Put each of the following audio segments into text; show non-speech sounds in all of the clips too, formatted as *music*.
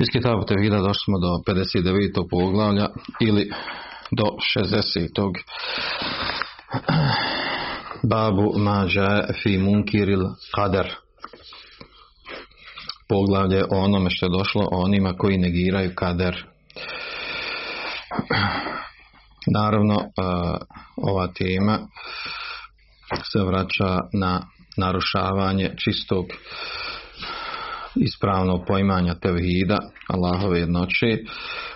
Iz Kitabu Tevhida došli smo do 59. poglavlja ili do 60. Babu mađa fi munkiril qadar. Poglavlje o onome što je došlo o onima koji negiraju kader. Naravno, ova tema se vraća na narušavanje čistog ispravnog poimanja tevhida, Allahove jednoće,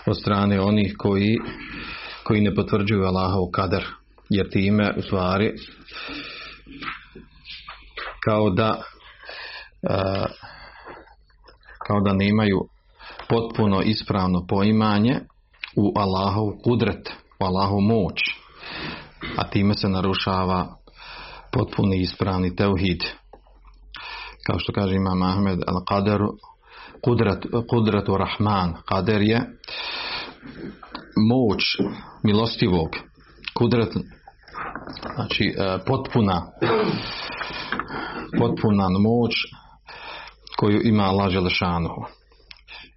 od strane onih koji, koji ne potvrđuju Allahov kader, jer time u stvari kao da kao da nemaju potpuno ispravno poimanje u Allahov kudret, u Allahov moć, a time se narušava potpuni ispravni tevhid kao što kaže imam Ahmed al qadaru kudrat, kudratu rahman. Kader je moć milostivog. Kudrat znači potpuna potpuna moć koju ima Allah Želešanuhu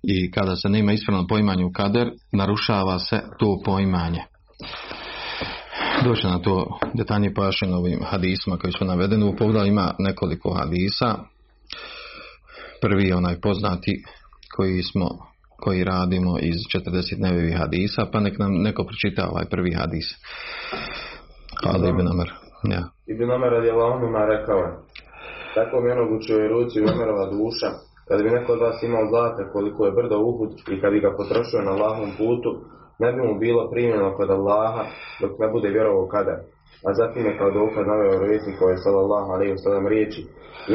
i kada se nema ispravno poimanje u kader narušava se to poimanje. Doći na to detaljnije pojašnjeno ovim hadisma koji su navedeni. U pogledu ima nekoliko hadisa prvi je onaj poznati koji smo koji radimo iz 40 nevevih hadisa pa nek nam neko pročita ovaj prvi hadis Hvala Ibn Amr ja. Ibn Amr radi Allahumima rekao je tako mi onog u čojoj ruci umerala duša kada bi neko od vas imao zlata koliko je brdo uhud i kad bi ga potrošio na Allahom putu ne bi mu bilo primljeno kod Allaha dok ne bude vjerovao kada. A zatim je kao dokaz naveo rovjesnik koji je sallallahu alaihi wa sallam riječi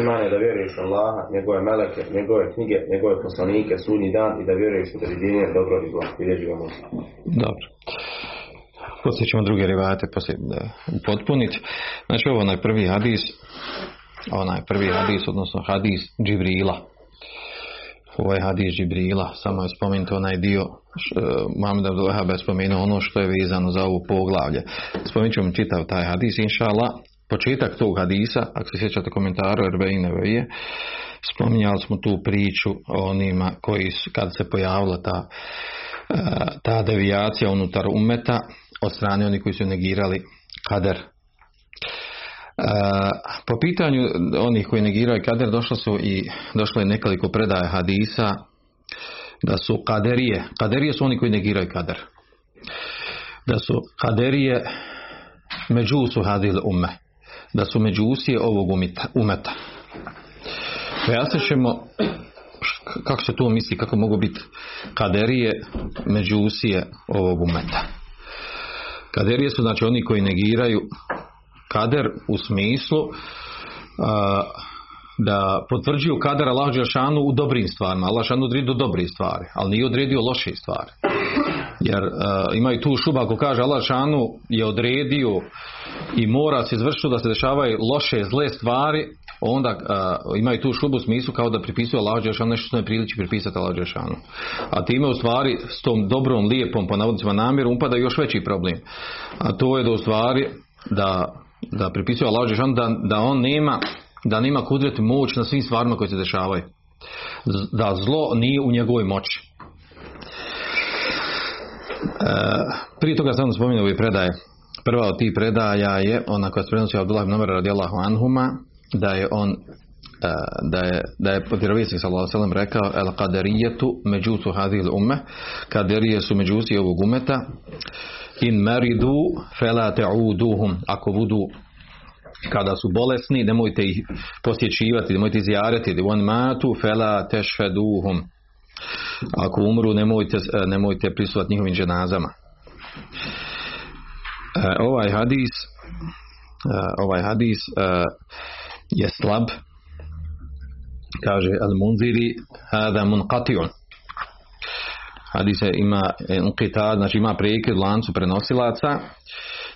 imane da vjeruješ Allaha, njegove meleke, njegove knjige, njegove poslanike, sudnji dan i da vjeruješ u određenje dobro i zlo. Dobro. Poslije ćemo druge rivate poslije da upotpuniti. Znači ovo onaj prvi hadis, onaj prvi hadis, odnosno hadis Džibrila ovaj hadis Džibrila, samo je spomenuto onaj dio, Mohamed Abdul Wahab je spomenuo ono što je vezano za ovo poglavlje. Spomenut ćemo čitav taj hadis, inša Allah, početak tog hadisa, ako se sjećate komentaru Erbeine je, spominjali smo tu priču o onima koji su, kad se pojavila ta, ta devijacija unutar umeta od strane onih koji su negirali kader po pitanju onih koji negiraju kader došlo su i došlo je nekoliko predaja hadisa da su kaderije, kaderije su oni koji negiraju kader. Da su kaderije međusu hadil ume. Da su međusije ovog umeta. umeta. Pojasnit ćemo kako se to misli, kako mogu biti kaderije međusije ovog umeta. Kaderije su znači oni koji negiraju kader u smislu da potvrđuju kader Allah Đelšanu u dobrim stvarima. Allah Đelšanu odredio dobri stvari, ali nije odredio loše stvari. Jer imaju tu šuba ako kaže Allah Đelšanu je odredio i mora se izvršiti da se dešavaju loše, zle stvari, onda imaju tu šubu u smislu kao da pripisuju Allah Đelšanu nešto što ne priliči pripisati Allah Đelšanu. A time u stvari s tom dobrom, lijepom, po navodnicima namjerom upada još veći problem. A to je da u stvari da da pripisuje Allah da, da on nema da nema kudret moć na svim stvarima koje se dešavaju. Da zlo nije u njegovoj moći. E, prije toga sam spomenuo ove predaje. Prva od tih predaja je ona koja se prenosi Abdullah ibn Umar radijallahu anhuma da je on da je, da je vjerovjesnik sallallahu rekao el qadarijetu međusu hadil umme kaderije su međusi ovog umeta in maridu fela ta'uduhum ako budu kada su bolesni, nemojte ih posjećivati, nemojte izjarati, on matu fela tešheduhum. Ako umru, nemojte, nemojte prisutati njihovim ženazama. E, ovaj hadis e, ovaj hadis je slab kaže al munziri hada munqati'un hadise ima unqita znači ima prekid lancu prenosilaca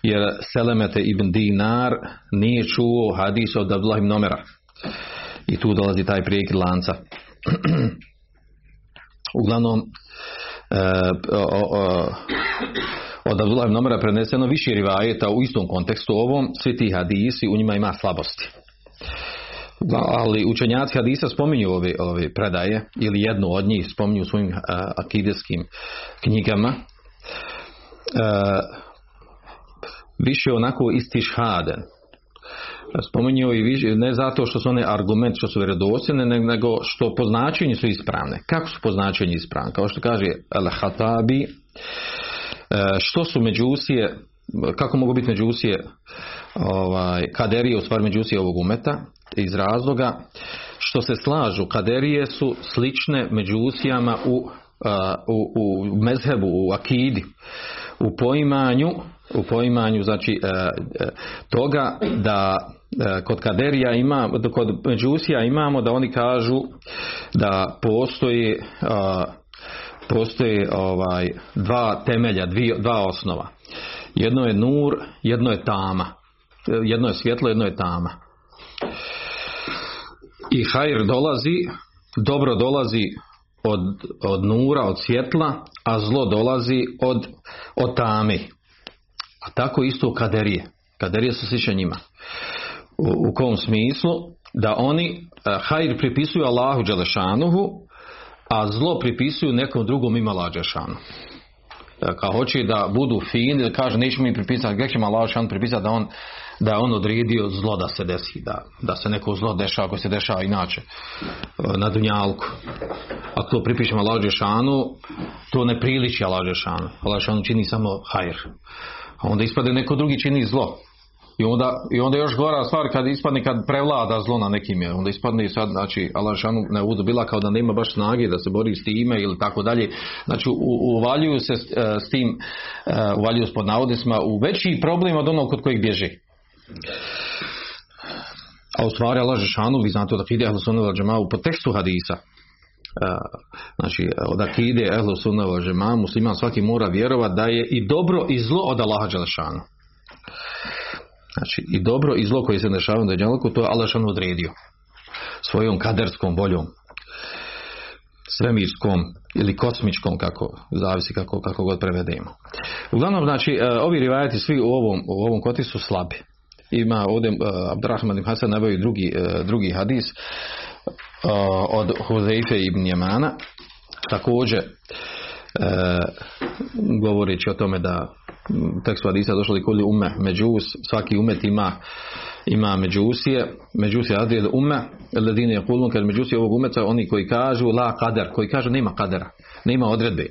jer Selemete ibn Dinar nije čuo hadis od Abdullah ibn Omera. I tu dolazi taj prekid lanca. *clears throat* Uglavnom od Abdullah ibn Omera preneseno više rivajeta u istom kontekstu ovom, svi ti hadisi u njima ima slabosti. Ali učenjaci hadisa spominju ove, ove predaje ili jednu od njih spominju u svojim akideskim knjigama. E, više onako istišhaden. Spominju i više, ne zato što su one argument što su vjerodostojne, nego što po značenju su ispravne. Kako su po značenju ispravne? Kao što kaže Al-Hatabi, E, što su međusije, kako mogu biti međusije ovaj, kaderije, u stvari međusije ovog umeta, iz razloga što se slažu, kaderije su slične međusijama u, u, u mezhebu, u akidi, u poimanju, u poimanju znači e, e, toga da kod kaderija ima, kod međusija imamo da oni kažu da postoji postoji ovaj dva temelja, dvije, dva osnova. Jedno je nur, jedno je tama. Jedno je svjetlo, jedno je tama. I hajr dolazi, dobro dolazi od, od nura, od svjetla, a zlo dolazi od, od tame. A tako isto kaderije. Kaderije su slične njima. U, u kom smislu? Da oni hajr pripisuju Allahu Đelešanuhu, a zlo pripisuju nekom drugom ima lađešanu. Kao hoće da budu fini, kaže nećemo mi pripisati, gdje ćemo Allah pripisati da on, da je on odredio zlo da se desi, da, da se neko zlo dešava ako se dešava inače e, na dunjalku. Ako to pripišemo Allah to ne priliči Allah Đešanu. čini samo hajr. A onda ispade neko drugi čini zlo. I onda, I onda još gora stvar kad ispadne kad prevlada zlo na nekim je, onda ispadne i sad, znači Allah šanu ne udu bila kao da nema baš snage da se bori s time ili tako dalje. Znači uvaljuju se s, e, s tim, uh, uvaljuju s pod navodnicima u veći problem od onog kod kojeg bježi. A u stvari Allah Žešanu, vi znate od Akide Ahlu Sunna u po tekstu hadisa, znači od Akide Ahlu Sunna musliman svaki mora vjerovati da je i dobro i zlo od Allaha Žešanu. Znači i dobro i zlo koje se dešava na Dunjaluku, to je Allah odredio. Svojom kaderskom voljom. Svemirskom ili kosmičkom, kako zavisi kako, kako god prevedemo. Uglavnom, znači, e, ovi rivajati svi u ovom, u ovom koti su slabi. Ima ovdje uh, Abdurrahman ibn Hasan nabavio drugi, e, drugi hadis od Huzeife ibn Jemana također govoreći o tome da tekstu Hadisa došlo koli ume međus, svaki umet ima ima međusije, međusije adijel ume, ledine je kulun, kad međusije ovog umeta, oni koji kažu la kader, koji kažu nema kadera, nema odredbe.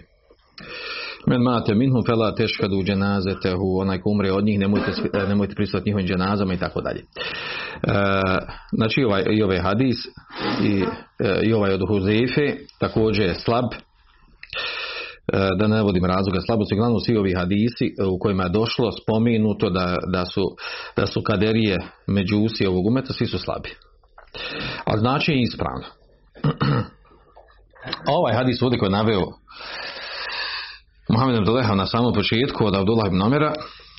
Men mate minhum fela teškadu dženazetehu, onaj ko umre od njih, nemojte, nemojte pristati njihovim dženazama i tako dalje. E, znači ovaj, i ovaj hadis i, e, i ovaj od Huzefe također je slab, E, da ne navodim razloga slabosti, uglavnom svi ovi hadisi e, u kojima je došlo spomenuto da, da, su, da su kaderije međusi ovog umeta, svi su slabi. A znači je ispravno. *clears throat* ovaj hadis ovdje koji je naveo Muhammed Abdullaha na samom početku od Abdullah ibn Omera,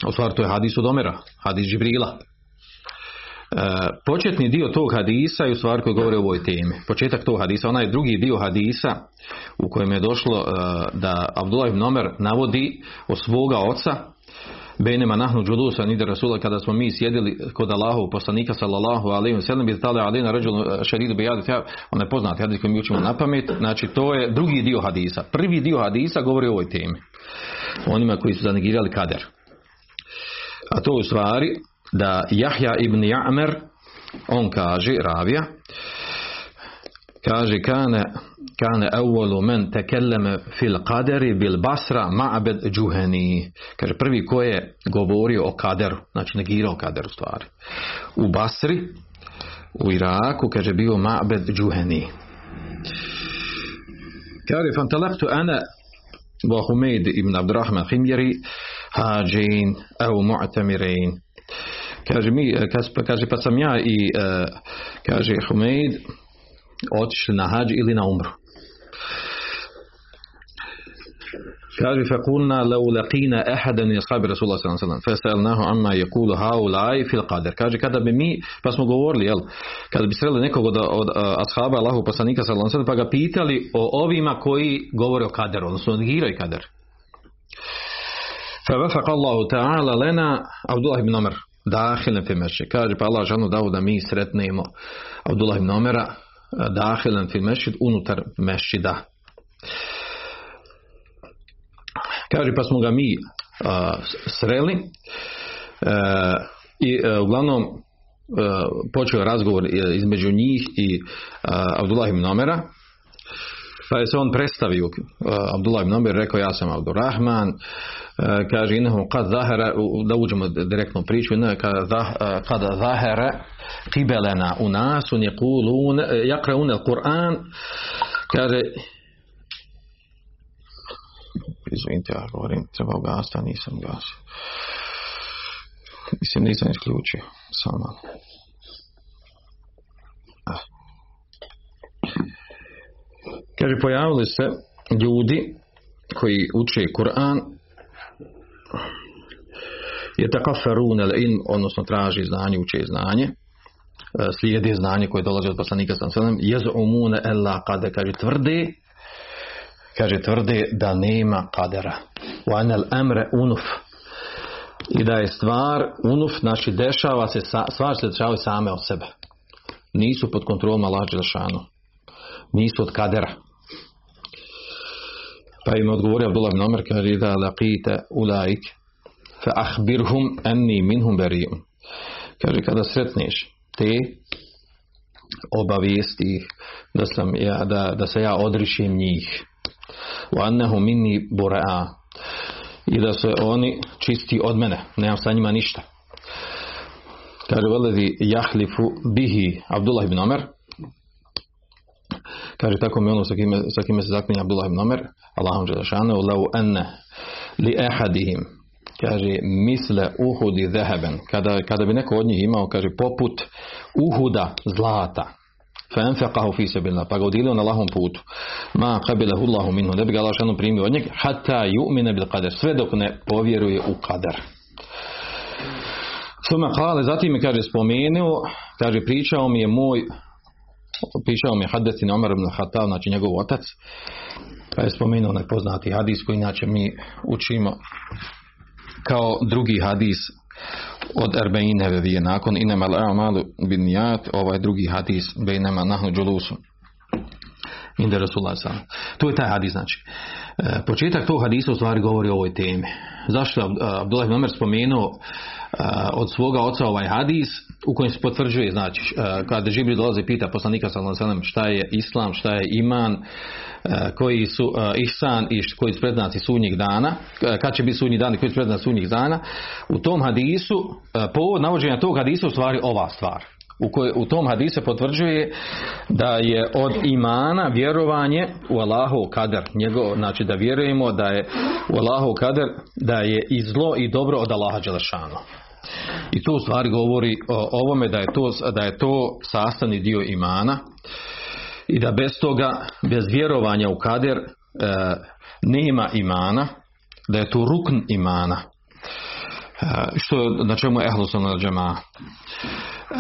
u stvari to je hadis od Omera, hadis Džibrila. E, početni dio tog hadisa je u stvari koji govori o ovoj temi. Početak tog hadisa, onaj drugi dio hadisa u kojem je došlo e, da Abdullah ibn Omer navodi od svoga oca Benema nahnu džulusa nide rasula kada smo mi sjedili kod Allahu poslanika sallallahu alejhi ve sellem bi tale alina rajul šeridu bi on je poznat hadis koji mi učimo na pamet znači to je drugi dio hadisa. Prvi dio hadisa govori o ovoj temi. Onima koji su zanegirali kader. A to u stvari da Jahja ibn Ja'mer on kaže, ravija, kaže kane kane evvelu men tekelleme fil kaderi bil basra ma'bed džuheni kaže prvi ko je govorio o kaderu znači negirao kaderu stvari u Basri u Iraku kaže bio ma'bed džuheni kaže fantalaktu ana wa Humeid ibn Abdurrahman Himjeri hađin au mu'tamirin kaže mi kaže pa sam ja i kaže Humeid otišli na hađ ili na umru. Kaže fekulna lau laqina ahadan min ashabi Rasulullah sallallahu alejhi ve sellem amma yaqulu haulai fil qadr. Kaže kada bi mi pa smo govorili jel kada bi sreli nekog od, od ashaba Allahu poslanika sallallahu alejhi pa ga pitali o ovima koji govore o kaderu, odnosno negiraju kader. Fa wafaqa Allahu ta'ala lana Abdullah ibn Umar dakhilan fi Kaže pa Allah džanu dao da mi sretnemo Abdullah ibn Umara dahilan fil mešid unutar mešida. Kaže pa smo ga mi a, sreli a, i a, uglavnom a, počeo razgovor između njih i Abdullah ibn Omera pa je se on predstavio Abdullah ibn Omer rekao ja sam Abdurrahman. Kaže inahu kad zahara da uđemo direktno u priču kad zahara qibelena u nas un jekulun jakraun el Kur'an kaže izvinite ja govorim treba ugasiti nisam gasio mislim nisam isključio samo Kaže, pojavili se ljudi koji uče Kur'an je takaferun el in, odnosno traži znanje, uče znanje, slijede znanje koje dolazi od poslanika sam sallam, jezu umune ella kade, kaže, tvrde, kaže, tvrde da nema kadera. Wa anel emre unuf. I da je stvar unuf, znači dešava se, stvar se dešavaju same od sebe. Nisu pod kontrolom Allah Đelšanu. Nisu od kadera. Pa im odgovorio Abdullah ibn Omer, kaže da laqite ulaik fa ahbirhum anni minhum bari'un. Kaže kada sretneš te obavijesti da sam ja da, da se ja odrišim njih. Wa annahu minni bura'a. I da se oni čisti od mene, nemam sa njima ništa. Kaže veledi jahlifu bihi Abdullah ibn Omer, Kaže tako mi ono sa kime, sa kime se zaklinja Abdullah ibn Omer, Allahum Đelešanu, lau enne li ehadihim, kaže, misle uhudi zeheben, kada, kada bi neko od njih imao, kaže, poput uhuda zlata, فانفقه في سبيل الله pa ga udilio na lahom putu ma qabilahu Allahu minhu ne bi ga Allah šanu primio od njega hatta yu'mina bil qadar sve dok ne povjeruje u kadar Suma kale, zatim mi kaže spomenuo, kaže pričao mi je moj pišao mi je Hadesi Omer ibn Hatab, znači njegov otac, pa je spomenuo onaj poznati hadis koji inače mi učimo kao drugi hadis od Erbeine vevije nakon inema malu bin nijat, ovaj drugi hadis bejnema nahnu džulusu inde Rasulullah. To je taj hadis znači. E, početak tog hadisa u stvari govori o ovoj temi. Zašto je Abdullah ibn Omer spomenuo od svoga oca ovaj hadis u kojem se potvrđuje znači kada Žibril dolazi pita poslanika alejhi šta je islam, šta je iman, koji su ihsan i koji su predznaci sudnjeg dana, kad će biti sudnji dan i koji su predznaci sudnjeg dana, u tom hadisu povod navođenja tog hadisa u stvari ova stvar. U, koj, u tom hadisu potvrđuje da je od imana vjerovanje u Allahu kader. Njegov, znači da vjerujemo da je u Allahu kader da je i zlo i dobro od Allaha Đelešanu. I to u stvari govori o ovome da je to, da je to sastavni dio imana i da bez toga, bez vjerovanja u kader e, nema imana, da je to rukn imana. E, što na čemu je ehlusona džema. E,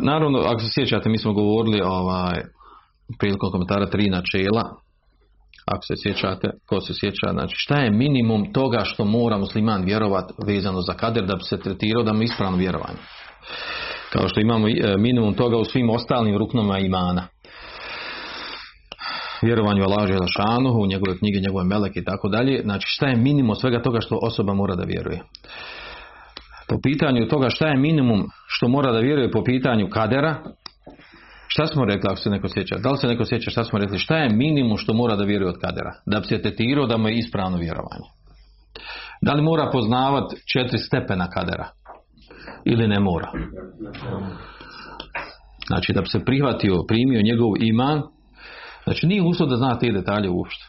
naravno, ako se sjećate, mi smo govorili ovaj, prilikom komentara tri načela, ako se sjećate, ko se sjeća, znači šta je minimum toga što mora musliman vjerovat vezano za kader da bi se tretirao da mu ispravno vjerovanje. Kao što imamo e, minimum toga u svim ostalim ruknoma imana. Vjerovanju Allah Želešanu, u njegove knjige, njegove meleke i tako dalje. Znači šta je minimum svega toga što osoba mora da vjeruje. Po pitanju toga šta je minimum što mora da vjeruje po pitanju kadera, Šta smo rekli ako se neko sjeća? Da li se neko sjeća šta smo rekli? Šta je minimum što mora da vjeruje od kadera? Da bi se tetirao da mu je ispravno vjerovanje. Da li mora poznavati četiri stepena kadera? Ili ne mora? Znači da bi se prihvatio, primio njegov iman, znači nije uslov da zna te detalje uopšte.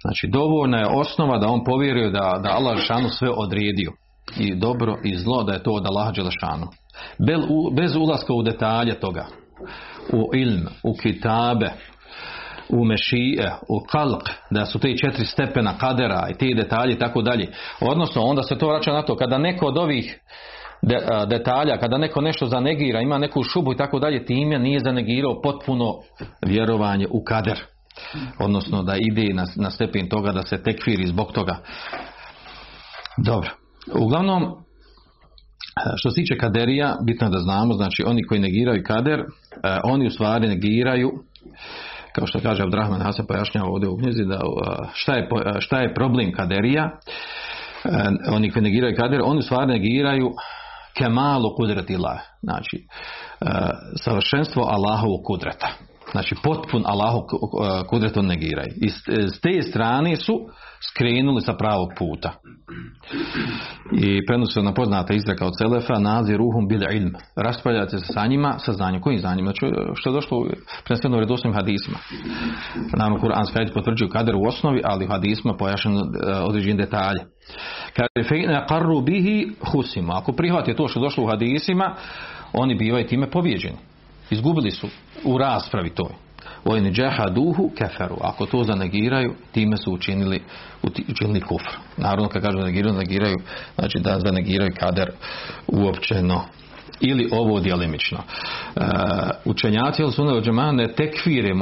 Znači dovoljna je osnova da on povjeruje da, da Allah Žešanu sve odredio. I dobro i zlo da je to od Allaha Đelešanu. Bez ulaska u detalje toga. U ilm, u kitabe, u mešije, u kalk, da su te četiri stepena kadera i ti detalji i tako dalje. Odnosno, onda se to vraća na to, kada neko od ovih detalja, kada neko nešto zanegira, ima neku šubu i tako dalje, time nije zanegirao potpuno vjerovanje u kader. Odnosno da ide na, na stepen toga da se tekfiri zbog toga. Dobro. Uglavnom, što se tiče kaderija, bitno da znamo, znači oni koji negiraju kader, oni u stvari negiraju kao što kaže Abdrahman Hasan pojašnjava ovdje u knjizi da šta je, šta je problem kaderija oni koji negiraju kader oni u stvari negiraju kemalu kudretila znači savršenstvo Allahovog kudreta Znači potpun Allahu kudretom negiraju. I s te strane su skrenuli sa pravog puta. I prenosi na poznata izreka od Selefa, nazi ruhum bil ilm. Raspravljate se sa njima, sa znanjem. Kojim znanjem? Znači, što je došlo prvenstveno u redosnim hadisma. Nama Kur'anski ajde potvrđuju kader u osnovi, ali u hadisma pojašeno e, određene detalje. Kaže, fejne qarru bihi husima. Ako prihvati to što je došlo u hadisima, oni bivaju time pobjeđeni. Izgubili su u raspravi toj. Vojni duhu keferu. Ako to zanegiraju, time su učinili, učinili kufr. Naravno, kad kažu zanegiraju, zanegiraju, znači da zanegiraju kader uopćeno ili ovo djelimično. E, učenjaci ili sunne džema ne tekfire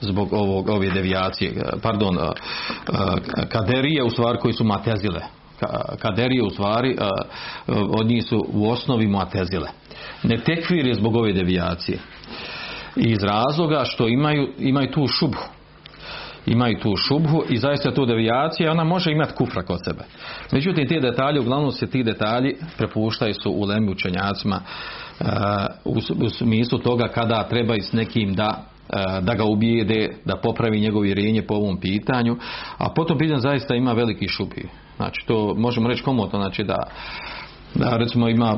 zbog ovog, ove devijacije, e, pardon, e, e, kaderije u stvari koji su matezile. Kaderije u stvari od njih su u osnovi muatezile. Ne tekfir je zbog ove devijacije. Iz razloga što imaju, imaju tu šubhu. Imaju tu šubhu i zaista tu devijacija ona može imati kufra kod sebe. Međutim, te detalje, uglavnom se ti detalji prepuštaju su u lemi učenjacima uh, u, smislu toga kada treba s nekim da uh, da ga ubijede, da popravi njegovo vjerenje po ovom pitanju, a potom pitanje zaista ima veliki šubi. Znači to možemo reći komotno, znači da da recimo ima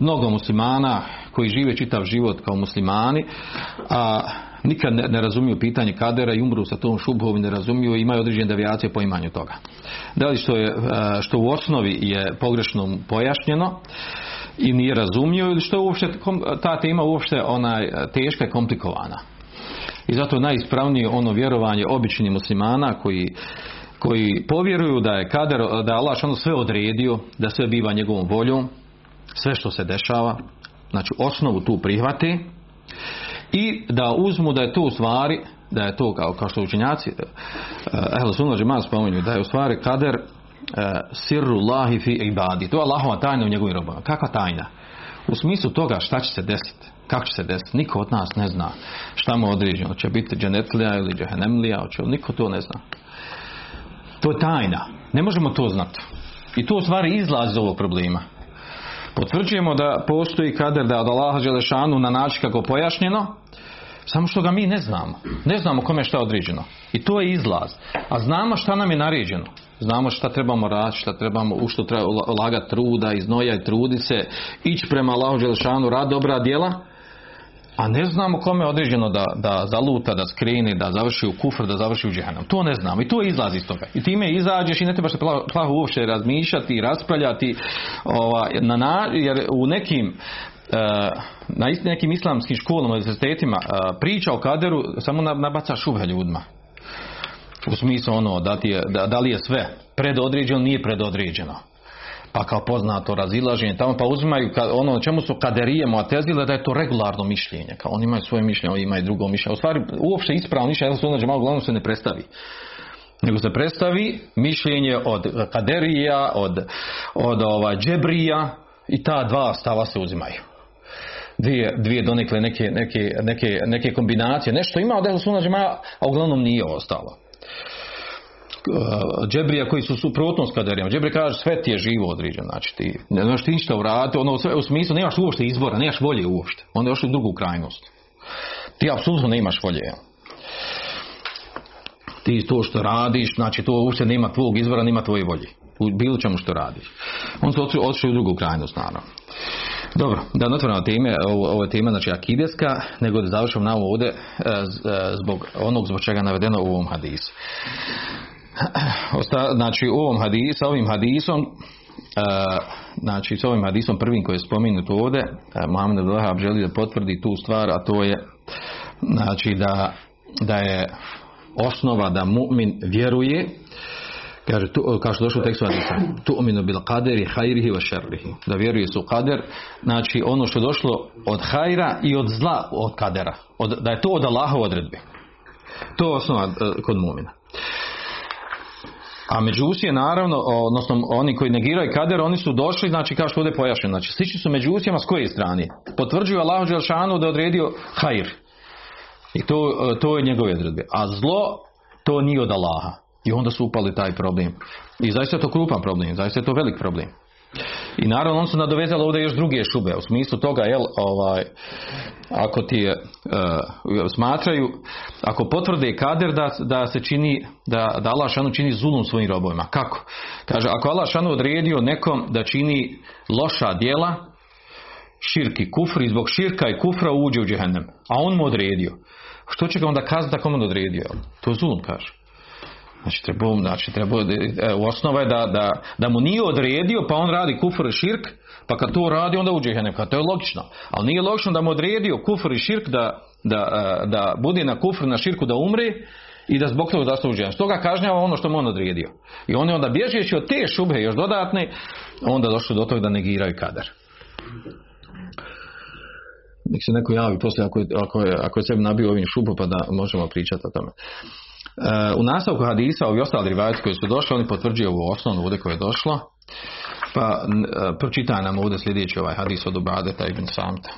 mnogo muslimana koji žive čitav život kao muslimani, a nikad ne, razumiju pitanje kadera i umru sa tom šubom i ne razumiju i imaju određene devijacije po imanju toga. Da li što, je, e, što u osnovi je pogrešno pojašnjeno i nije razumio ili što uopšte ta tema uopšte onaj teška i komplikovana. I zato najispravnije ono vjerovanje običnih muslimana koji koji povjeruju da je kader, da je Allah ono sve odredio, da sve biva njegovom voljom, sve što se dešava, znači osnovu tu prihvati i da uzmu da je to u stvari, da je to kao, kao što učenjaci, eh, ehle sunna džemal spominju, da je u stvari kader eh, sirru lahi fi ibadi, to je Allahova tajna u njegovim robama. Kakva tajna? U smislu toga šta će se desiti, kako će se desiti, niko od nas ne zna šta mu određeno, će biti dženetlija ili džehenemlija, niko to ne zna. To je tajna. Ne možemo to znati. I to u stvari izlaz iz ovog problema. Potvrđujemo da postoji kader da od Allaha Đelešanu na način kako pojašnjeno, samo što ga mi ne znamo. Ne znamo kome je šta određeno. I to je izlaz. A znamo šta nam je naređeno. Znamo šta trebamo raditi, šta trebamo, u što treba lagati truda, iznoja i trudi se, ići prema Allahu Đelešanu, rad dobra djela, a ne znamo kome je određeno da, da zaluta, da skreni, da završi u kufr, da završi u džehennem. To ne znamo i to izlazi iz toga. I time izađeš i ne trebaš se plaho uopće razmišljati, raspravljati, ova, na, jer u nekim e, na nekim islamskim školama, univerzitetima e, priča o kaderu samo nabaca šubhe ljudima. U smislu ono, da, je, da, da li je sve predodređeno, nije predodređeno pa kao poznato razilaženje tamo pa uzimaju ono na čemu su kaderije muatezile da je to regularno mišljenje. Kao oni imaju svoje mišljenje oni imaju drugo mišljenje. U stvari uopšte ispravno mišljenje jedno se malo uglavnom se ne predstavi nego se predstavi mišljenje od kaderija od, od ova, džebrija i ta dva stava se uzimaju. Dvije, dvije donekle neke, neke, neke, neke kombinacije. Nešto ima od Sunna a uglavnom nije ostalo džebrija koji su suprotnost s kaderijama. Džebri kaže sve ti je živo određeno, znači ti ne možeš ti ništa uraditi, ono sve u smislu nemaš uopšte izbora, nemaš volje uopšte. Onda još u drugu krajnost. Ti apsolutno nemaš volje. Ti to što radiš, znači to uopšte nema tvog izbora, nema tvoje volje. U bilo čemu što radiš. On otišli, otišli u drugu krajnost, naravno. Dobro, da ne otvorimo teme, ovo, je tema znači akideska, nego da završimo na ovo ovdje e, e, zbog onog zbog čega je navedeno u ovom hadisu. *clears throat* Osta, znači u ovom hadisu, ovim hadisom e, znači s ovim hadisom prvim koji je spomenut ovdje e, Muhammed Abdul Wahhab želi da potvrdi tu stvar a to je znači da, da je osnova da mu'min vjeruje Kaže, tu, kao što došlo u tekstu hadisa, tu'minu bil qaderi hajrihi wa šerrihi. Da vjeruje su kader, znači ono što je došlo od hajra i od zla od kadera. Od, da je to od Allahove odredbe. To je osnova e, kod mumina. A međusije naravno, odnosno oni koji negiraju kader, oni su došli, znači kao što ovdje pojašnjeno, znači slični su međusijama s koje strane? Potvrđuju Allahu Đelšanu da je odredio hajr. I to, e, to je njegove odredbe. A zlo, to nije od Allaha. I onda su upali taj problem. I zaista je to krupan problem, zaista je to velik problem. I naravno on su nadovezali ovdje još druge šube, u smislu toga, jel, ovaj, ako ti je, e, smatraju, ako potvrde kader da, da se čini, da, da Allah šanu čini zulum svojim robovima. Kako? Kaže, ako Allah šanu odredio nekom da čini loša djela, širk i kufr i zbog širka i kufra uđe u džehennem. A on mu odredio. Što će ga onda kazati ako on odredio? To je zulum, kaže. Znači, treba, znači, treba, e, u osnova je da, da, da mu nije odredio, pa on radi kufr i širk, pa kad to radi, onda uđe džehennem. Kad to je logično. Ali nije logično da mu odredio kufr i širk da, da, e, da bude na kufr, na širku da umre i da zbog toga se uđe. Stoga kažnjava ono što mu on odredio. I oni onda bježeći od te šube još dodatne, onda došli do toga da negiraju kadar. Nek se neko javi poslije ako je, ako je, ako je sebi nabio ovim šupu pa da možemo pričati o tome. E, u nastavku hadisa ovi ostali rivajati koji su došli, oni potvrđuju ovu osnovnu ovdje koje je došlo. Pa n- e, pročitaj nam ovdje sljedeći ovaj hadis od Ubadeta ibn Samta.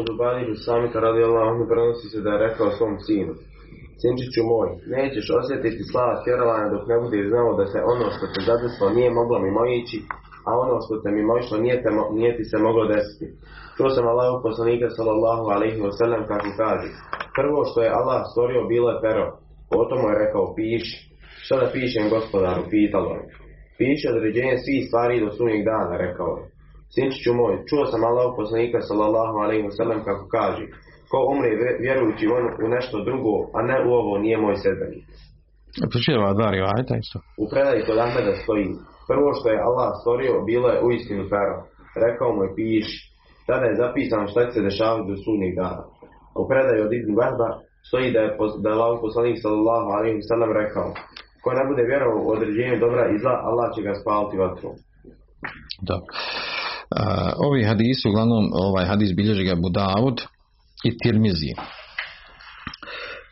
Od Ubadi ibn Samita radi Allah, prenosi se da je rekao svom sinu. Sinčiću moj, nećeš osjetiti slava Keralana dok ne budeš znao da se ono što te zadeslo nije moglo mimoići, a ono što te mimoišlo nije, te, nije ti se moglo desiti. Čuo sam Allahu poslanika sallallahu alaihi wa sallam kako kaže. Prvo što je Allah stvorio bilo je pero. Potom je rekao piši. Šta da pišem gospodaru, pitalo je. Piši određenje svih stvari do sunnjeg dana, rekao je. Sinčiću moj, čuo sam Allahu poslanika sallallahu alaihi wa sallam kako kaže. Ko umre vje- vjerujući u, u nešto drugo, a ne u ovo nije moj sedbenik. Ova dva rivajeta isto. U predaji kod Ahmeda stoji, prvo što je Allah stvorio bilo je uistinu pero. Rekao mu je piši. Tada je zapisano šta će se dešavati do sudnjeg dana. U predaji od Ibn Wahba stoji da je, da je Allah poslanik sallallahu alaihi sallam rekao, ko ne bude vjerovao u određenje dobra i zla, Allah će ga spaliti vatrom. Dobro. Uh, ovi hadisi, uglavnom ovaj hadis bilježi ga Budavud i Tirmizi.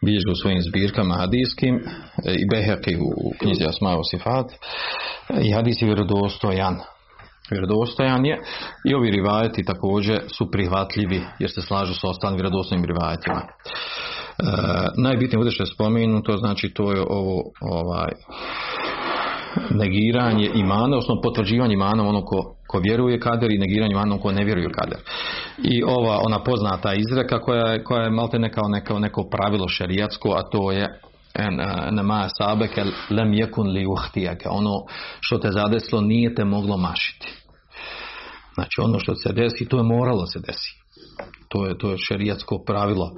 Bilježi u svojim zbirkama hadijskim e, i Beheki u knjizi Asmao Sifat. E, I hadis je vjerodostojan. Vjerodostojan je i ovi rivajeti također su prihvatljivi jer se slažu sa ostalim vjerodostojnim rivajetima. E, najbitnije ovdje što je spomenuto, znači to je ovo ovaj, negiranje imana, odnosno potvrđivanje imana ono ko, ko vjeruje kader i negiranje imana ko ne vjeruje kader. I ova ona poznata izreka koja koja je malte kao neko, neko pravilo šerijatsko, a to je eh, nema sabeke lem jekun li uhtijake. Ono što te zadeslo nije te moglo mašiti. Znači ono što se desi, to je moralo se desiti. To je, to je šerijatsko pravilo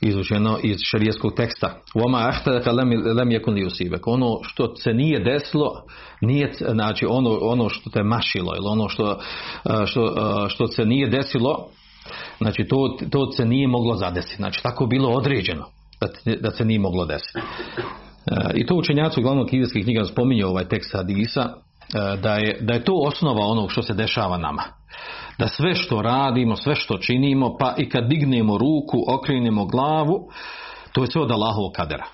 izvučeno iz šerijatskog teksta. Ahtaka lem, usibek. Ono što se nije desilo, nije, znači ono, ono što te mašilo ili ono što, što, što se nije desilo, znači to, to se nije moglo zadesiti. Znači tako bilo određeno da, da se nije moglo desiti. I to učenjaci uglavnom kivijskih knjiga spominju ovaj tekst hadisa da je, da je to osnova onog što se dešava nama. Da sve što radimo, sve što činimo, pa i kad dignemo ruku, okrenemo glavu, to je sve od Allahovog kadera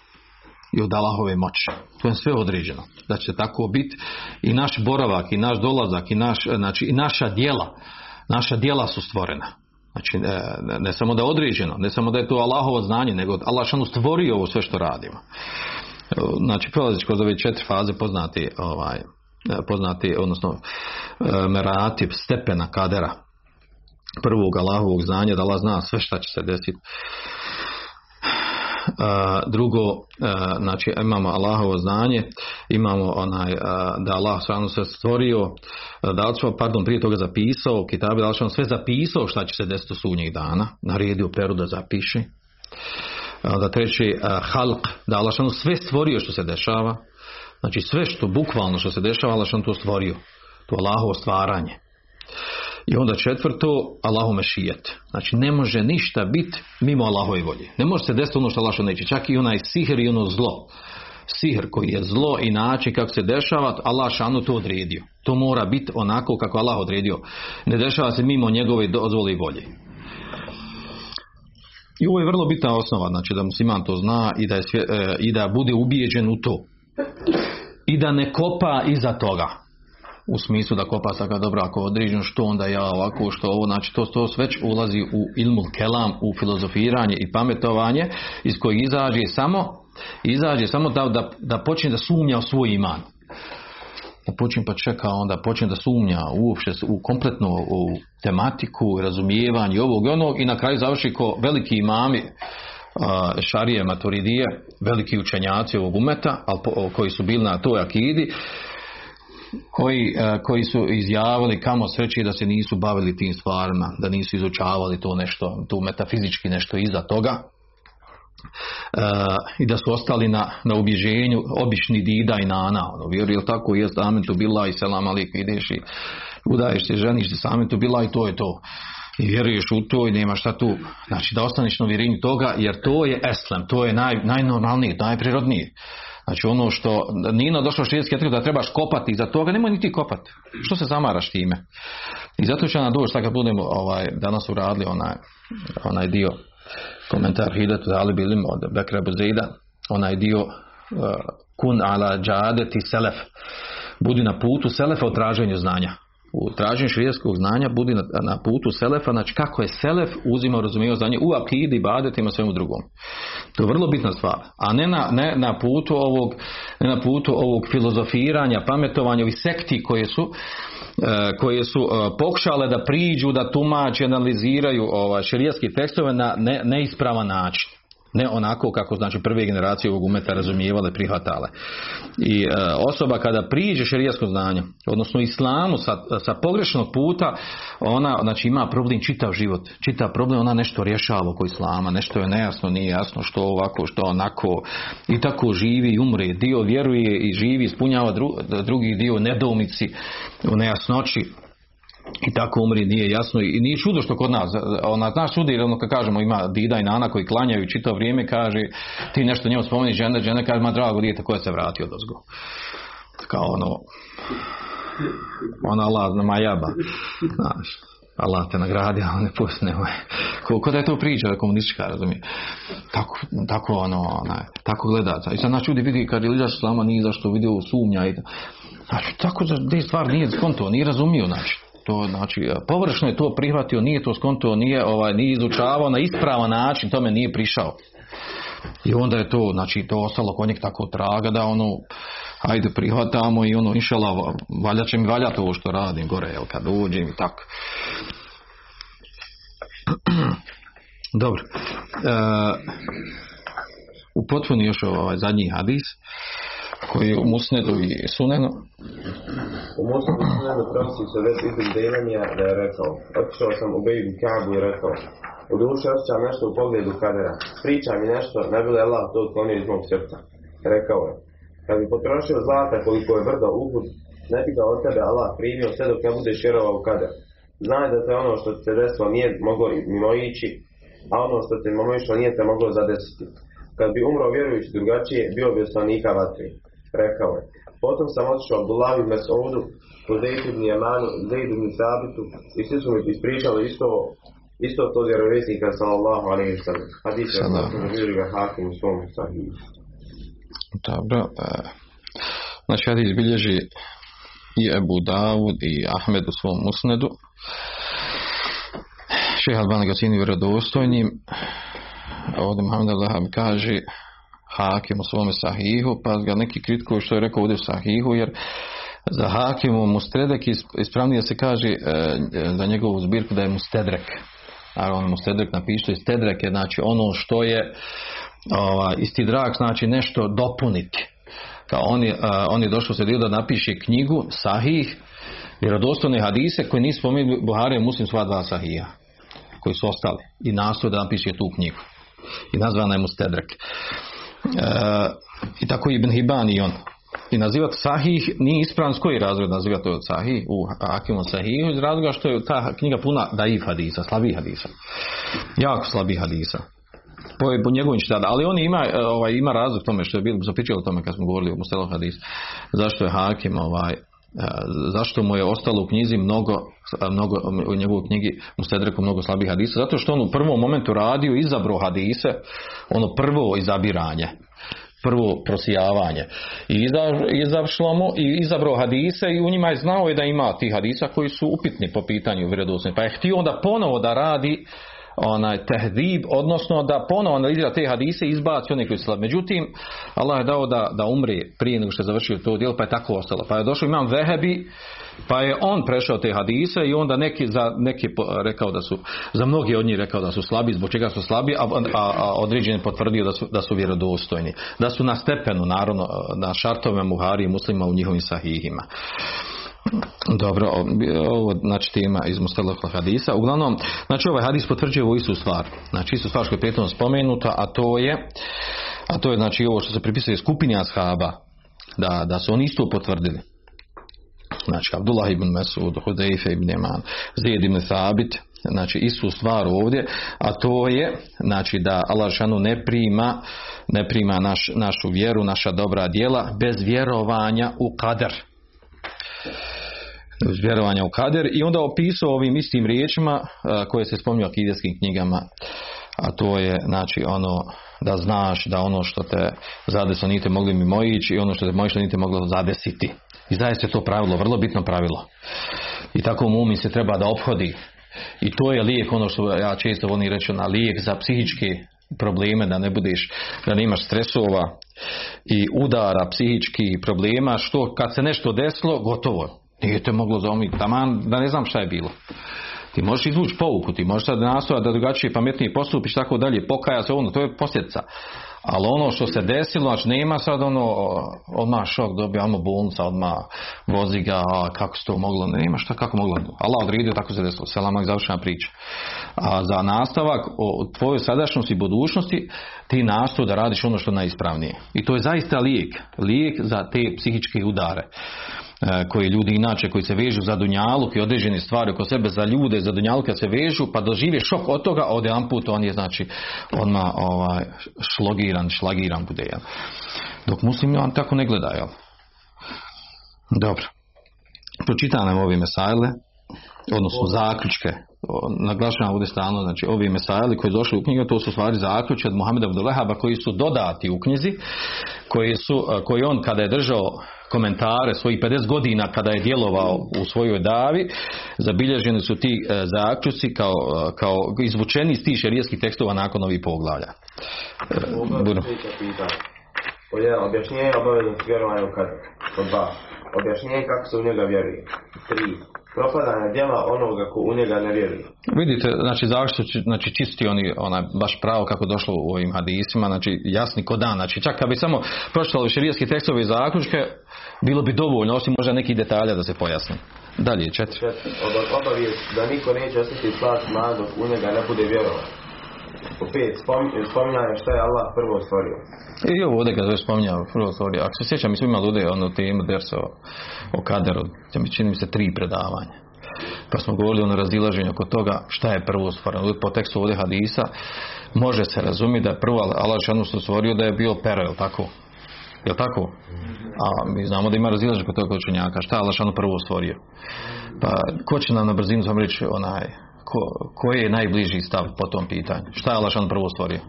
i od Allahove moći. To je sve određeno. Da će tako biti i naš boravak, i naš dolazak, i, naš, znači, i naša djela. Naša djela su stvorena. Znači, ne, ne- samo da je određeno, ne samo da je to Allahovo znanje, nego Allah šanu stvorio ovo sve što radimo. znači prolazić kroz ove četiri faze poznati ovaj poznati odnosno merati stepena kadera. Prvog Allahovog znanja da Allah zna sve šta će se desiti. Drugo znači imamo Allahovo znanje imamo onaj da Allah stvarno sve stvorio da li pardon prije toga zapisao kitabi da li sve zapisao šta će se desiti u sudnjih dana. Naredio peru da zapiše. Onda treći halk da Allah sve stvorio što se dešava znači sve što bukvalno što se dešava Allah to stvorio to Allahovo stvaranje i onda četvrto, Allahu mešijet. Znači ne može ništa biti mimo Allahove volje. Ne može se desiti ono što Allah neće. Čak i onaj sihr i ono zlo. Sihr koji je zlo i način kako se dešava, Allah šanu to odredio. To mora biti onako kako Allah odredio. Ne dešava se mimo njegove dozvole i volje. I ovo je vrlo bitna osnova, znači da musliman to zna i da, je, e, i da bude ubijeđen u to. I da ne kopa iza toga. U smislu da kopa saka dobro ako određeno što onda ja ovako što ovo znači to, to već ulazi u ilmul kelam u filozofiranje i pametovanje iz kojeg izađe samo izađe samo da, da, da počne da sumnja u svoj iman. Da počne pa čeka onda počne da sumnja uopće u kompletnu u tematiku razumijevanje ovog i onog i na kraju završi ko veliki imami šarije maturidije veliki učenjaci ovog umeta koji su bili na toj akidi koji, e, koji su izjavili kamo sreći da se nisu bavili tim stvarima, da nisu izučavali to nešto, tu metafizički nešto iza toga e, i da su ostali na, na ubježenju obični dida i nana, ono, vjeruju tako jest amen tu bila i selam alik ideš i udaješ se, ženiš se sami tu bila i to je to i vjeruješ u to i nema šta tu znači da ostaneš na vjerenju toga jer to je eslem, to je naj, najnormalnije, najprirodnije Znači ono što Nino došao širijski etik da trebaš kopati za toga, nemoj niti kopati. Što se zamaraš time? I zato će nam doći, kad budemo ovaj, danas uradili onaj, onaj dio komentar Hidetu Ali Bilim od Bekra Buzida, onaj dio uh, kun ala džadeti selef. Budi na putu selefa u traženju znanja u traženju širijetskog znanja budi na, na, putu selefa, znači kako je selef uzimao razumijeo znanje u akidi, badetima, svemu drugom. To je vrlo bitna stvar. A ne na, ne na putu ovog ne na putu ovog filozofiranja, pametovanja, ovih sekti koje su e, koje su e, pokušale da priđu, da tumače, analiziraju ovaj, širijetski tekstove na ne, neispravan način ne onako kako znači prve generacije ovog umeta razumijevale, prihvatale. I e, osoba kada priđe šerijasko znanje, odnosno islamu sa, sa pogrešnog puta, ona znači ima problem čitav život, čitav problem, ona nešto rješava oko islama, nešto je nejasno, nije jasno što ovako, što onako i tako živi i umre. Dio vjeruje i živi, ispunjava drugi dio nedoumici u nejasnoći i tako umri nije jasno i nije čudo što kod nas ona nas čudi jer ono kad kažemo ima dida i nana koji klanjaju čito vrijeme kaže ti nešto njemu spomeni žene žene kaže ma drago dijete koje se vratio od ozgo kao ono ona Allah na majaba znaš Allah te nagradi, ali ne pusne. Koliko da je to priča komunistička, razumije. Tako, tako ono, onaj, tako gleda. I sad naš ljudi vidi kad je liđaš slama nije zašto vidio sumnja i Znači, tako da te stvar nije skonto, nije razumio, znači to znači površno je to prihvatio, nije to skonto, nije ovaj nije izučavao na ispravan način, tome nije prišao. I onda je to, znači to ostalo kod njeg tako traga da ono ajde prihvatamo i ono inšala valja će mi valjati ovo što radim gore, jel kad uđem i tako. *clears throat* Dobro. E, u potpuni još ovaj zadnji hadis koji je u Musnedu i Sunenu. U Musnedu i Sunenu prosi se već izbog delanja da je rekao, otišao sam u Bejdu Kabu i rekao, u duši osjećam nešto u pogledu kadera, priča mi nešto, ne bi Allah to otklonio iz mog srca. Rekao je, kad bi potrošio zlata koliko je brdo uhud, ne bi ga od tebe Allah primio sve dok ne budeš vjerovao u kader. Znaj da te ono što se desilo nije moglo mimo ići, a ono što te mimo išlo nije te moglo zadesiti. Kad bi umro vjerujući drugačije, bio bi oslanika vatri rekao je. Potom sam otišao Abdullah ibn Mas'udu, Hudejt ibn Jamanu, Zaid ibn Sabitu i svi su mi ispričali isto isto to vjerovjesnika sallallahu alaihi wa sallam. Hadis je zabilježio ga Hakim u svom sahihu. Dobro. E, znači hadis bilježi i Ebu Davud i Ahmed u svom musnedu. Šeha Albana ga sini vjerodostojnim. Ovdje Muhammed Allah kaže Hakim u svome sahihu, pa ga neki kritikuju što je rekao ovdje u sahihu, jer za Hakimu Mustredek is- ispravnije se kaže e, za njegovu zbirku da je Mustedrek. On Mustedrek napiše Stedrek je znači ono što je ovaj, isti drag znači nešto dopuniti. Kao on je, on je došao se dio da napiše knjigu Sahih, vjerodostojne hadise koji nisu spomenuli Buhari i Muslim sva dva Sahija koji su ostali i nastoje da napiše tu knjigu i nazvana je Mustedrek. E, I tako Ibn Hibban i on. I nazivati sahih nije ispravan s koji razlog nazivati to sahih u Hakimu sahihu iz razloga što je ta knjiga puna daif hadisa, slabih hadisa. Jako slabih hadisa. Po, po njegovim čitada. Ali on ima, e, ovaj, ima razlog tome što je bilo, smo pričali o tome kad smo govorili o Mustelov hadis. Zašto je Hakim ovaj, zašto mu je ostalo u knjizi mnogo, mnogo u njegovoj knjigi Mustedreku mnogo slabih hadisa? Zato što on u prvom momentu radio izabrao hadise ono prvo izabiranje prvo prosijavanje. I iza- izašlo mu i izabrao hadise i u njima je znao je da ima tih hadisa koji su upitni po pitanju vjerodostojnosti. Pa je htio onda ponovo da radi onaj tehdib, odnosno da ponovo analizira te hadise i izbaci one koji su. Međutim, Allah je dao da, da umre prije nego što je završio to djelo, pa je tako ostalo. Pa je došao imam Vehebi, pa je on prešao te hadise i onda neki za neki rekao da su, za mnogi od njih rekao da su slabi, zbog čega su slabi, a, a, a određen potvrdio da su, da su vjerodostojni. Da su na stepenu, naravno, na šartove Muhari i muslima u njihovim sahihima. Dobro, ovo znači tema iz Mustalog hadisa. Uglavnom, znači ovaj hadis potvrđuje ovu istu stvar. Znači istu stvar što je prethodno spomenuta, a to je a to je znači ovo što se pripisuje skupini ashaba da, da su oni isto potvrdili. Znači Abdullah ibn Mesud, Hudejfe ibn Eman, Zijed ibn Thabit, znači istu stvar ovdje, a to je znači da Allah šanu ne prima ne prima naš, našu vjeru, naša dobra djela bez vjerovanja u kader vjerovanja u kader i onda opisao ovim istim riječima a, koje se spominju u akideskim knjigama a to je znači ono da znaš da ono što te zadesilo nite mogli mimo ići i ono što te mojišlo nite moglo zadesiti. I zaista je to pravilo, vrlo bitno pravilo. I tako mumin se treba da ophodi. I to je lijek ono što ja često volim reći na lijek za psihičke probleme da ne budeš da nemaš stresova i udara psihičkih problema što kad se nešto desilo gotovo nije te moglo zaomiti taman da ne znam šta je bilo ti možeš izvući pouku, ti možeš sad nastojati da drugačije pametnije postupiš tako dalje, pokaja se ono, to je posljedica. Ali ono što se desilo, znači nema sad ono, odmah šok dobija, odmah bolnica, odmah vozi ga, kako se to moglo, nema šta, kako moglo. Allah odredio, tako se desilo, selama i završena priča. A za nastavak o tvojoj sadašnjosti i budućnosti, ti nastoj da radiš ono što je najispravnije. I to je zaista lijek, lijek za te psihičke udare e, koji ljudi inače koji se vežu za dunjaluk i određene stvari oko sebe za ljude za dunjaluk kad se vežu pa dožive šok od toga od jedan put on je znači odmah ovaj, šlogiran, šlagiran bude jel. dok muslimi on tako ne gleda jel. dobro pročitam nam ove mesajle odnosno zaključke naglašavam ovdje stalno znači ovi mesajli koji su došli u knjigu to su stvari zaključke od Muhameda Abdulehaba koji su dodati u knjizi koji su koji on kada je držao komentare svojih 50 godina kada je djelovao u svojoj davi. Zabilježeni su ti e, zaključci kao, e, kao izvučeni iz tih šerijskih tekstova nakon ovih poglavlja. Jedan, objašnjenje obaveznosti vjerovanja u kader. Pod dva, objašnjenje kako se u njega vjeruje. Tri, propadanje djela onoga ko u njega ne vjeruje. Vidite, znači zašto znači čisti oni ona baš pravo kako došlo u ovim hadisima, znači jasni ko dan, znači čak kad bi samo pročitali šerijski tekstovi i zaključke, bilo bi dovoljno, osim možda nekih detalja da se pojasni. Dalje, četiri. Četiri, ob- obavijest da niko neće osjetiti slad zna dok u njega ne bude vjerovan. Po pet, spom- spominjanje šta je Allah prvo stvorio. I ovo ovdje kad već spominjao prvo stvari, ako se sjećam, mi smo imali ovdje onu temu dersa o, o kaderu, to mi čini mi se tri predavanja. Pa smo govorili ono razilaženje oko toga šta je prvo stvoreno. Po tekstu ovdje hadisa može se razumjeti da je prvo Allah što stvorio da je bio pero, je tako? Je tako? A mi znamo da ima razilaženje kod toga učenjaka. Šta je Allah prvo stvorio? Pa ko će nam na brzinu samo reći onaj, ko, koji je najbliži stav po tom pitanju? Šta je Allah šanu prvo stvorio?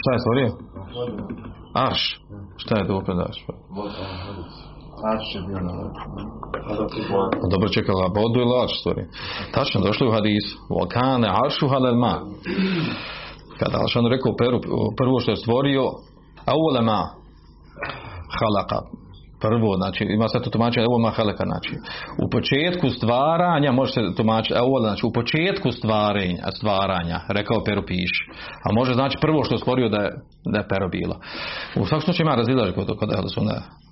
Šta je stvorio? Arš. Šta je to opet arš? Arš je bio na Dobro čekala vodu ili arš stvorio? Tačno, došlo je u hadisu. Volkane aršu halel ma. kada Allah rekao prvo što je stvorio, a ulema halaka, prvo, znači ima sad to tumačenje ovo mahaleka, znači u početku stvaranja može se tumačiti, ovo znači u početku stvarenja, stvaranja, rekao pero piš, a može znači prvo što stvorio da je, da je pero bilo. U svakom slučaju ima razilaž kod, kod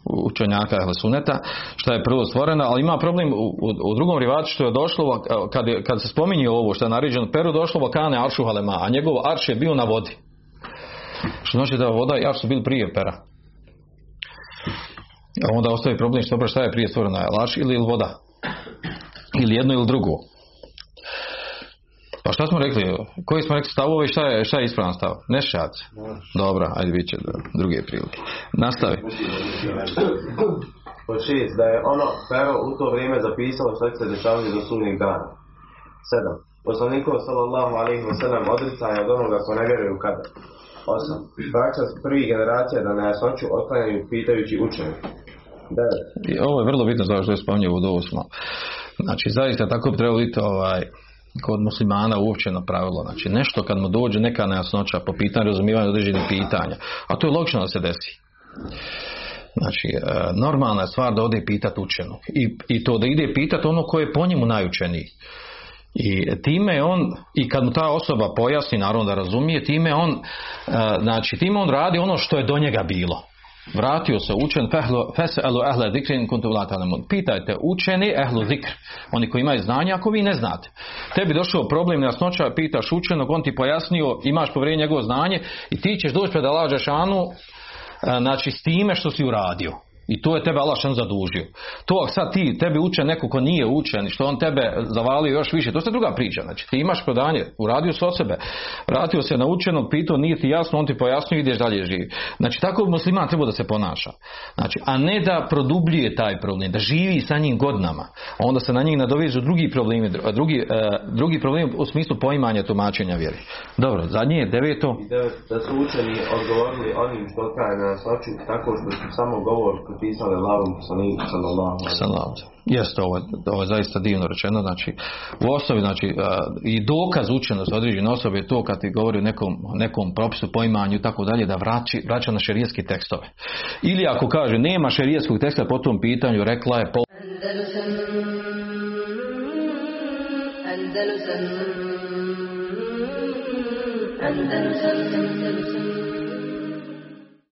učenjaka suneta, što je prvo stvoreno, ali ima problem u, u, u drugom rivaču što je došlo, kad, kad se spominje ovo što je naređeno peru došlo vakane aršu halema, a njegov arš je bio na vodi. Što znači da voda i arš su bili prije pera. A onda ostaje problem što šta je prije stvoreno, laš ili, voda? Ili jedno ili drugo? Pa šta smo rekli? Koji smo rekli stavove i šta je, šta je ispravan stav? Ne šac. Dobro, ajde bit će druge prilike. Nastavi. *clears throat* Pod da je ono pero u to vrijeme zapisalo što se dešavati do sudnjeg dana. Sedam. Poslanikov sallallahu alaihi wa sallam odricanje od onoga ko ne vjeruje u kada. Osam. Praksa prvih generacija da nejasnoću otklanjaju pitajući učenje. I ovo je vrlo bitno za što je spominjao u. Znači, zaista tako bi trebalo biti ovaj, kod muslimana uopćeno pravilo. Znači, nešto kad mu dođe neka nejasnoća po pitanju razumijevanja određenih pitanja. A to je logično da se desi. Znači, e, normalna je stvar da ode pitati učenog. I, I to da ide pitati ono koje je po njemu najučeniji. I time on, i kad mu ta osoba pojasni, naravno da razumije, time on, e, znači, time on radi ono što je do njega bilo. Vratio se učen, feselu ehle zikrin Pitajte učeni ehlu zikr, oni koji imaju znanja, ako vi ne znate. Tebi došao problem jasnoća, pitaš učenog, on ti pojasnio, imaš povrijednje njegovo znanje i ti ćeš doći pred anu, e, znači s time što si uradio. I to je tebe Allah zadužio. To sad ti, tebi uče neko ko nije učen što on tebe zavalio još više, to je druga priča. Znači ti imaš prodanje, uradio se od sebe, vratio se na učenog, pitao, nije ti jasno, on ti pojasnio ideš dalje živi. Znači tako musliman treba da se ponaša. Znači, a ne da produbljuje taj problem, da živi sa njim godinama. Onda se na njih nadovežu drugi problemi, drugi, uh, drugi problem u smislu poimanja tumačenja vjeri. Dobro, zadnje je deveto. Da su učeni odgovorili onim što kaže na tako što su samo govor napisali Allahom poslaniku sallallahu Jeste, ovo, ovo je zaista divno rečeno, znači u osnovi, znači i dokaz učenosti određene osobe je to kad ti govori o nekom, nekom propisu, poimanju i tako dalje, da vraći, vraća na šerijetske tekstove. Ili ako kaže nema šerijetskog teksta po tom pitanju, rekla je po... Andalusam, Andalusam, Andalusam,